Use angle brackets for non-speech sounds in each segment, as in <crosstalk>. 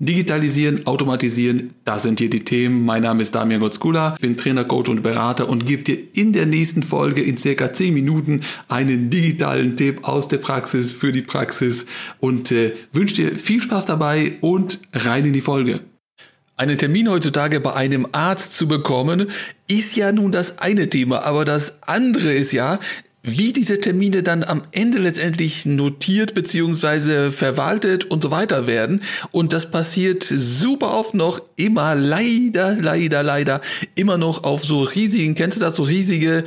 Digitalisieren, automatisieren, das sind hier die Themen. Mein Name ist Damian Gotzkula, bin Trainer, Coach und Berater und gebe dir in der nächsten Folge in circa 10 Minuten einen digitalen Tipp aus der Praxis für die Praxis und äh, wünsche dir viel Spaß dabei und rein in die Folge. Einen Termin heutzutage bei einem Arzt zu bekommen, ist ja nun das eine Thema, aber das andere ist ja, wie diese Termine dann am Ende letztendlich notiert beziehungsweise verwaltet und so weiter werden. Und das passiert super oft noch immer leider, leider, leider immer noch auf so riesigen, kennst du das, so riesige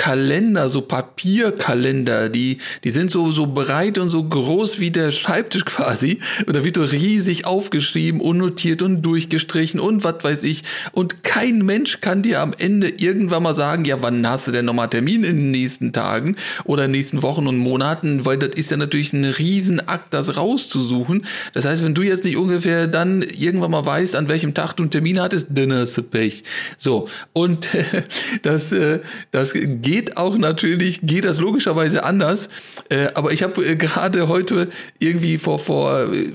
Kalender, so Papierkalender, die, die sind so, so breit und so groß wie der Schreibtisch quasi. Und da wird so riesig aufgeschrieben, unnotiert und durchgestrichen und was weiß ich. Und kein Mensch kann dir am Ende irgendwann mal sagen, ja, wann hast du denn nochmal Termin in den nächsten Tagen oder in den nächsten Wochen und Monaten? Weil das ist ja natürlich ein Riesenakt, das rauszusuchen. Das heißt, wenn du jetzt nicht ungefähr dann irgendwann mal weißt, an welchem Tag du einen Termin hattest, dann hast du Pech. So. Und <laughs> das, äh, das geht geht auch natürlich, geht das logischerweise anders. Äh, aber ich habe äh, gerade heute irgendwie vor, vor, äh,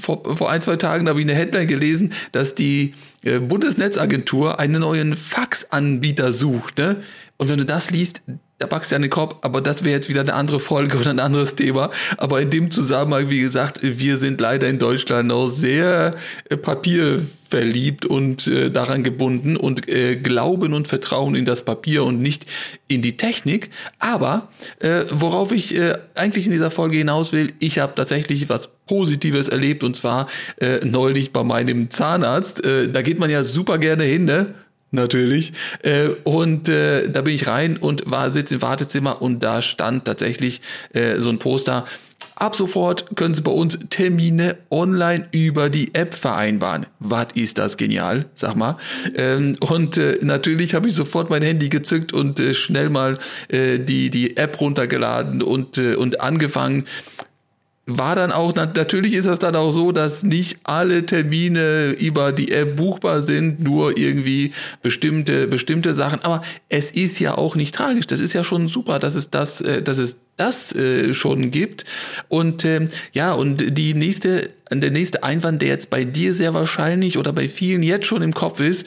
vor, vor ein, zwei Tagen habe ich eine Headline gelesen, dass die Bundesnetzagentur einen neuen Faxanbieter sucht. Ne? Und wenn du das liest, da packst du an den Kopf, aber das wäre jetzt wieder eine andere Folge oder ein anderes Thema. Aber in dem Zusammenhang, wie gesagt, wir sind leider in Deutschland noch sehr äh, papierverliebt und äh, daran gebunden und äh, glauben und vertrauen in das Papier und nicht in die Technik. Aber äh, worauf ich äh, eigentlich in dieser Folge hinaus will, ich habe tatsächlich was Positives erlebt und zwar neulich bei meinem Zahnarzt. Da geht man ja super gerne hin, ne? Natürlich. Äh, und äh, da bin ich rein und war sitz im Wartezimmer und da stand tatsächlich äh, so ein Poster. Ab sofort können Sie bei uns Termine online über die App vereinbaren. Was ist das genial, sag mal. Ähm, und äh, natürlich habe ich sofort mein Handy gezückt und äh, schnell mal äh, die, die App runtergeladen und, äh, und angefangen war dann auch, natürlich ist das dann auch so, dass nicht alle Termine über die App buchbar sind, nur irgendwie bestimmte, bestimmte Sachen. Aber es ist ja auch nicht tragisch. Das ist ja schon super, dass es das, äh, dass es das äh, schon gibt. Und ähm, ja, und die nächste, der nächste Einwand, der jetzt bei dir sehr wahrscheinlich oder bei vielen jetzt schon im Kopf ist,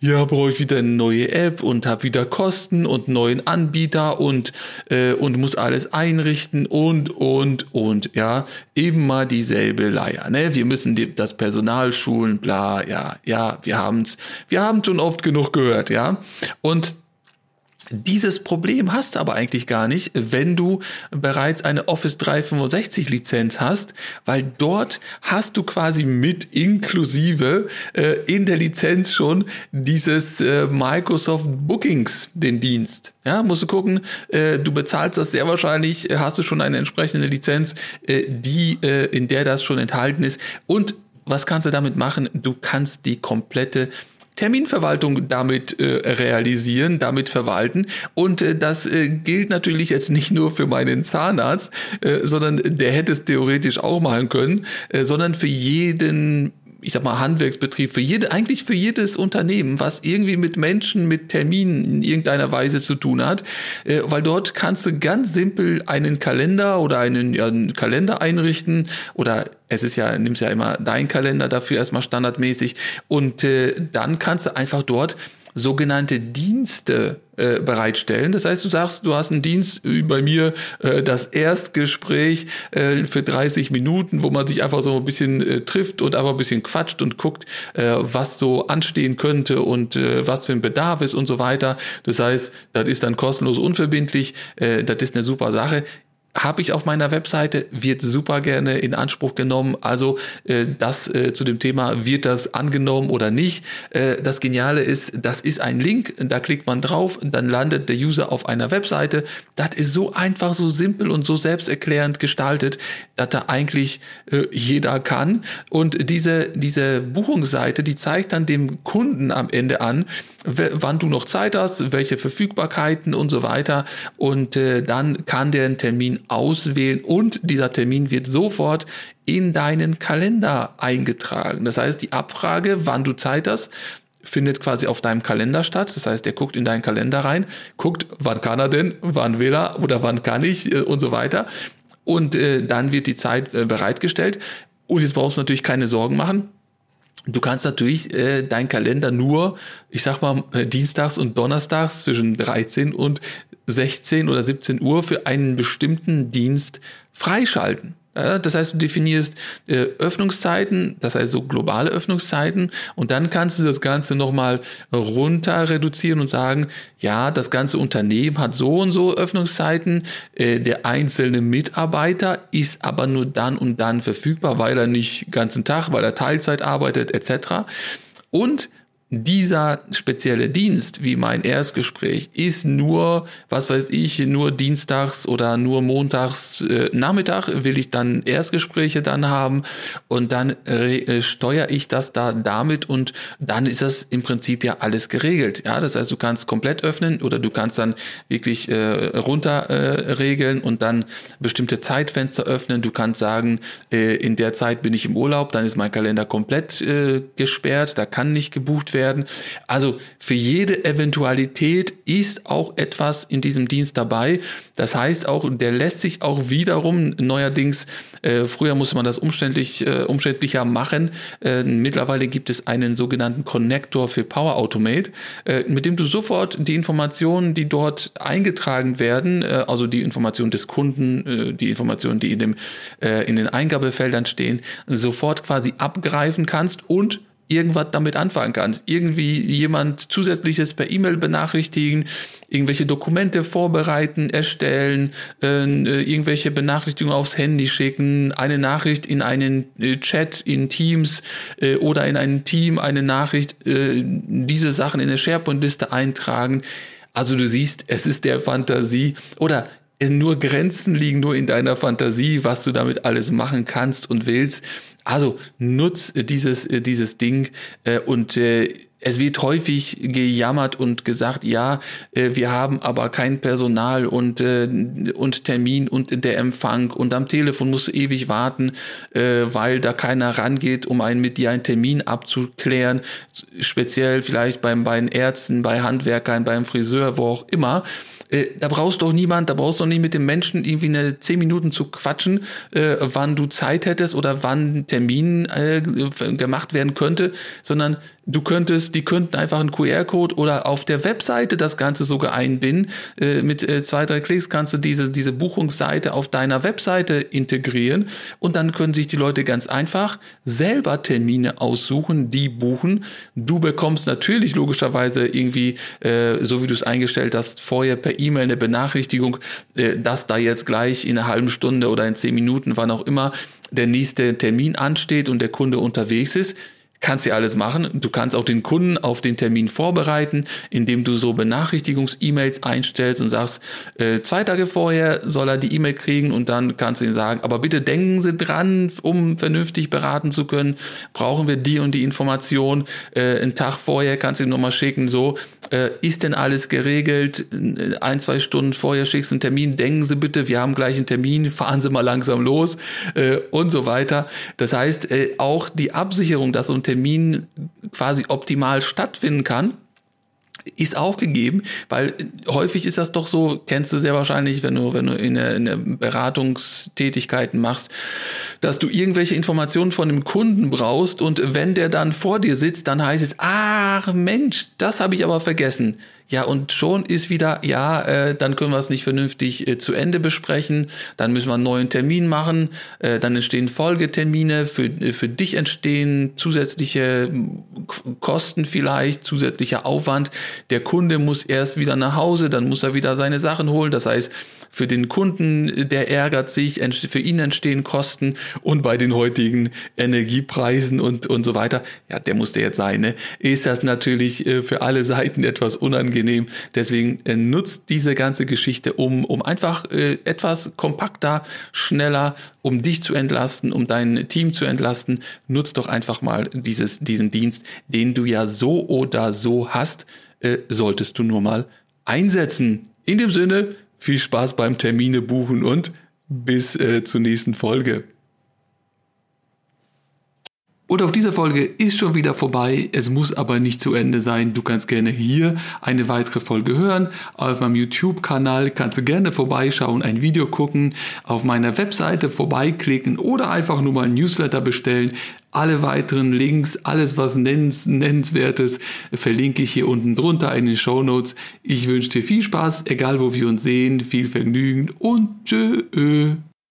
ja, brauche ich wieder eine neue App und habe wieder Kosten und neuen Anbieter und äh, und muss alles einrichten und und und ja, eben mal dieselbe Leier, ne? Wir müssen das Personal schulen, bla, ja, ja, wir haben's wir haben schon oft genug gehört, ja? Und dieses Problem hast du aber eigentlich gar nicht, wenn du bereits eine Office 365 Lizenz hast, weil dort hast du quasi mit inklusive äh, in der Lizenz schon dieses äh, Microsoft Bookings, den Dienst. Ja, musst du gucken, äh, du bezahlst das sehr wahrscheinlich, äh, hast du schon eine entsprechende Lizenz, äh, die, äh, in der das schon enthalten ist. Und was kannst du damit machen? Du kannst die komplette Terminverwaltung damit äh, realisieren, damit verwalten. Und äh, das äh, gilt natürlich jetzt nicht nur für meinen Zahnarzt, äh, sondern der hätte es theoretisch auch machen können, äh, sondern für jeden ich sag mal, Handwerksbetrieb, für jede, eigentlich für jedes Unternehmen, was irgendwie mit Menschen, mit Terminen in irgendeiner Weise zu tun hat, äh, weil dort kannst du ganz simpel einen Kalender oder einen, ja, einen Kalender einrichten oder es ist ja, nimmst ja immer dein Kalender dafür erstmal standardmäßig und äh, dann kannst du einfach dort sogenannte Dienste äh, bereitstellen. Das heißt, du sagst, du hast einen Dienst wie bei mir, äh, das Erstgespräch äh, für 30 Minuten, wo man sich einfach so ein bisschen äh, trifft und einfach ein bisschen quatscht und guckt, äh, was so anstehen könnte und äh, was für ein Bedarf ist und so weiter. Das heißt, das ist dann kostenlos unverbindlich, äh, das ist eine super Sache habe ich auf meiner Webseite, wird super gerne in Anspruch genommen. Also äh, das äh, zu dem Thema, wird das angenommen oder nicht. Äh, das Geniale ist, das ist ein Link, da klickt man drauf, dann landet der User auf einer Webseite. Das ist so einfach, so simpel und so selbsterklärend gestaltet, dass da eigentlich äh, jeder kann. Und diese, diese Buchungsseite, die zeigt dann dem Kunden am Ende an, wann du noch Zeit hast, welche Verfügbarkeiten und so weiter. Und äh, dann kann der einen Termin auswählen und dieser Termin wird sofort in deinen Kalender eingetragen. Das heißt, die Abfrage, wann du Zeit hast, findet quasi auf deinem Kalender statt. Das heißt, der guckt in deinen Kalender rein, guckt, wann kann er denn, wann will er oder wann kann ich äh, und so weiter. Und äh, dann wird die Zeit äh, bereitgestellt. Und jetzt brauchst du natürlich keine Sorgen machen Du kannst natürlich äh, deinen Kalender nur, ich sag mal, äh, dienstags und donnerstags zwischen 13 und 16 oder 17 Uhr für einen bestimmten Dienst freischalten. Das heißt, du definierst äh, Öffnungszeiten, das heißt so globale Öffnungszeiten und dann kannst du das Ganze nochmal runter reduzieren und sagen, ja, das ganze Unternehmen hat so und so Öffnungszeiten, äh, der einzelne Mitarbeiter ist aber nur dann und dann verfügbar, weil er nicht ganzen Tag, weil er Teilzeit arbeitet etc. Und dieser spezielle Dienst, wie mein Erstgespräch, ist nur, was weiß ich, nur dienstags oder nur montags äh, Nachmittag will ich dann Erstgespräche dann haben und dann äh, steuere ich das da damit und dann ist das im Prinzip ja alles geregelt. Ja, das heißt, du kannst komplett öffnen oder du kannst dann wirklich äh, runter äh, regeln und dann bestimmte Zeitfenster öffnen. Du kannst sagen, äh, in der Zeit bin ich im Urlaub, dann ist mein Kalender komplett äh, gesperrt, da kann nicht gebucht werden werden. Also für jede Eventualität ist auch etwas in diesem Dienst dabei. Das heißt auch, der lässt sich auch wiederum neuerdings, äh, früher musste man das umständlich, äh, umständlicher machen. Äh, mittlerweile gibt es einen sogenannten Connector für Power Automate, äh, mit dem du sofort die Informationen, die dort eingetragen werden, äh, also die Informationen des Kunden, äh, die Informationen, die in, dem, in den Eingabefeldern stehen, sofort quasi abgreifen kannst und irgendwas damit anfangen kannst. Irgendwie jemand zusätzliches per E-Mail benachrichtigen, irgendwelche Dokumente vorbereiten, erstellen, äh, irgendwelche Benachrichtigungen aufs Handy schicken, eine Nachricht in einen äh, Chat in Teams äh, oder in ein Team eine Nachricht, äh, diese Sachen in eine SharePoint-Liste eintragen. Also du siehst, es ist der Fantasie oder nur Grenzen liegen nur in deiner Fantasie, was du damit alles machen kannst und willst. Also nutz dieses, dieses Ding äh, und äh, es wird häufig gejammert und gesagt, ja, äh, wir haben aber kein Personal und, äh, und Termin und der Empfang und am Telefon musst du ewig warten, äh, weil da keiner rangeht, um einen mit dir einen Termin abzuklären. Speziell vielleicht beim, bei den Ärzten, bei Handwerkern, beim Friseur, wo auch immer. Da brauchst doch niemand, da brauchst du nicht mit dem Menschen irgendwie eine zehn Minuten zu quatschen, äh, wann du Zeit hättest oder wann Termin äh, gemacht werden könnte, sondern du könntest, die könnten einfach einen QR-Code oder auf der Webseite das Ganze sogar einbinden. Äh, mit äh, zwei, drei Klicks kannst du diese, diese Buchungsseite auf deiner Webseite integrieren und dann können sich die Leute ganz einfach selber Termine aussuchen, die buchen. Du bekommst natürlich logischerweise irgendwie, äh, so wie du es eingestellt hast, vorher per E-Mail eine Benachrichtigung, äh, dass da jetzt gleich in einer halben Stunde oder in zehn Minuten, wann auch immer, der nächste Termin ansteht und der Kunde unterwegs ist kannst ja alles machen. Du kannst auch den Kunden auf den Termin vorbereiten, indem du so Benachrichtigungs-E-Mails einstellst und sagst, äh, zwei Tage vorher soll er die E-Mail kriegen und dann kannst du ihm sagen, aber bitte denken Sie dran, um vernünftig beraten zu können, brauchen wir die und die Information. Äh, einen Tag vorher kannst du ihm nochmal schicken, so, äh, ist denn alles geregelt? Ein, zwei Stunden vorher schickst du einen Termin, denken Sie bitte, wir haben gleich einen Termin, fahren Sie mal langsam los äh, und so weiter. Das heißt, äh, auch die Absicherung, dass so ein Termin quasi optimal stattfinden kann, ist auch gegeben, weil häufig ist das doch so, kennst du sehr wahrscheinlich, wenn du, wenn du in der, in der Beratungstätigkeiten machst, dass du irgendwelche Informationen von dem Kunden brauchst und wenn der dann vor dir sitzt, dann heißt es, ach Mensch, das habe ich aber vergessen. Ja, und schon ist wieder, ja, äh, dann können wir es nicht vernünftig äh, zu Ende besprechen, dann müssen wir einen neuen Termin machen, äh, dann entstehen Folgetermine, für, äh, für dich entstehen zusätzliche Kosten vielleicht, zusätzlicher Aufwand. Der Kunde muss erst wieder nach Hause, dann muss er wieder seine Sachen holen. Das heißt, für den Kunden, der ärgert sich, für ihn entstehen Kosten und bei den heutigen Energiepreisen und, und so weiter, ja, der muss der jetzt sein, ne? ist das natürlich äh, für alle Seiten etwas unangenehm. Deswegen äh, nutzt diese ganze Geschichte, um, um einfach äh, etwas kompakter, schneller, um dich zu entlasten, um dein Team zu entlasten. Nutzt doch einfach mal dieses, diesen Dienst, den du ja so oder so hast, solltest du nur mal einsetzen. In dem Sinne, viel Spaß beim Termine buchen und bis äh, zur nächsten Folge. Und auf dieser Folge ist schon wieder vorbei. Es muss aber nicht zu Ende sein. Du kannst gerne hier eine weitere Folge hören. Auf meinem YouTube-Kanal kannst du gerne vorbeischauen, ein Video gucken, auf meiner Webseite vorbeiklicken oder einfach nur mal ein Newsletter bestellen. Alle weiteren Links, alles was nennens, nennenswertes, verlinke ich hier unten drunter in den Show Notes. Ich wünsche dir viel Spaß, egal wo wir uns sehen, viel Vergnügen und tschö.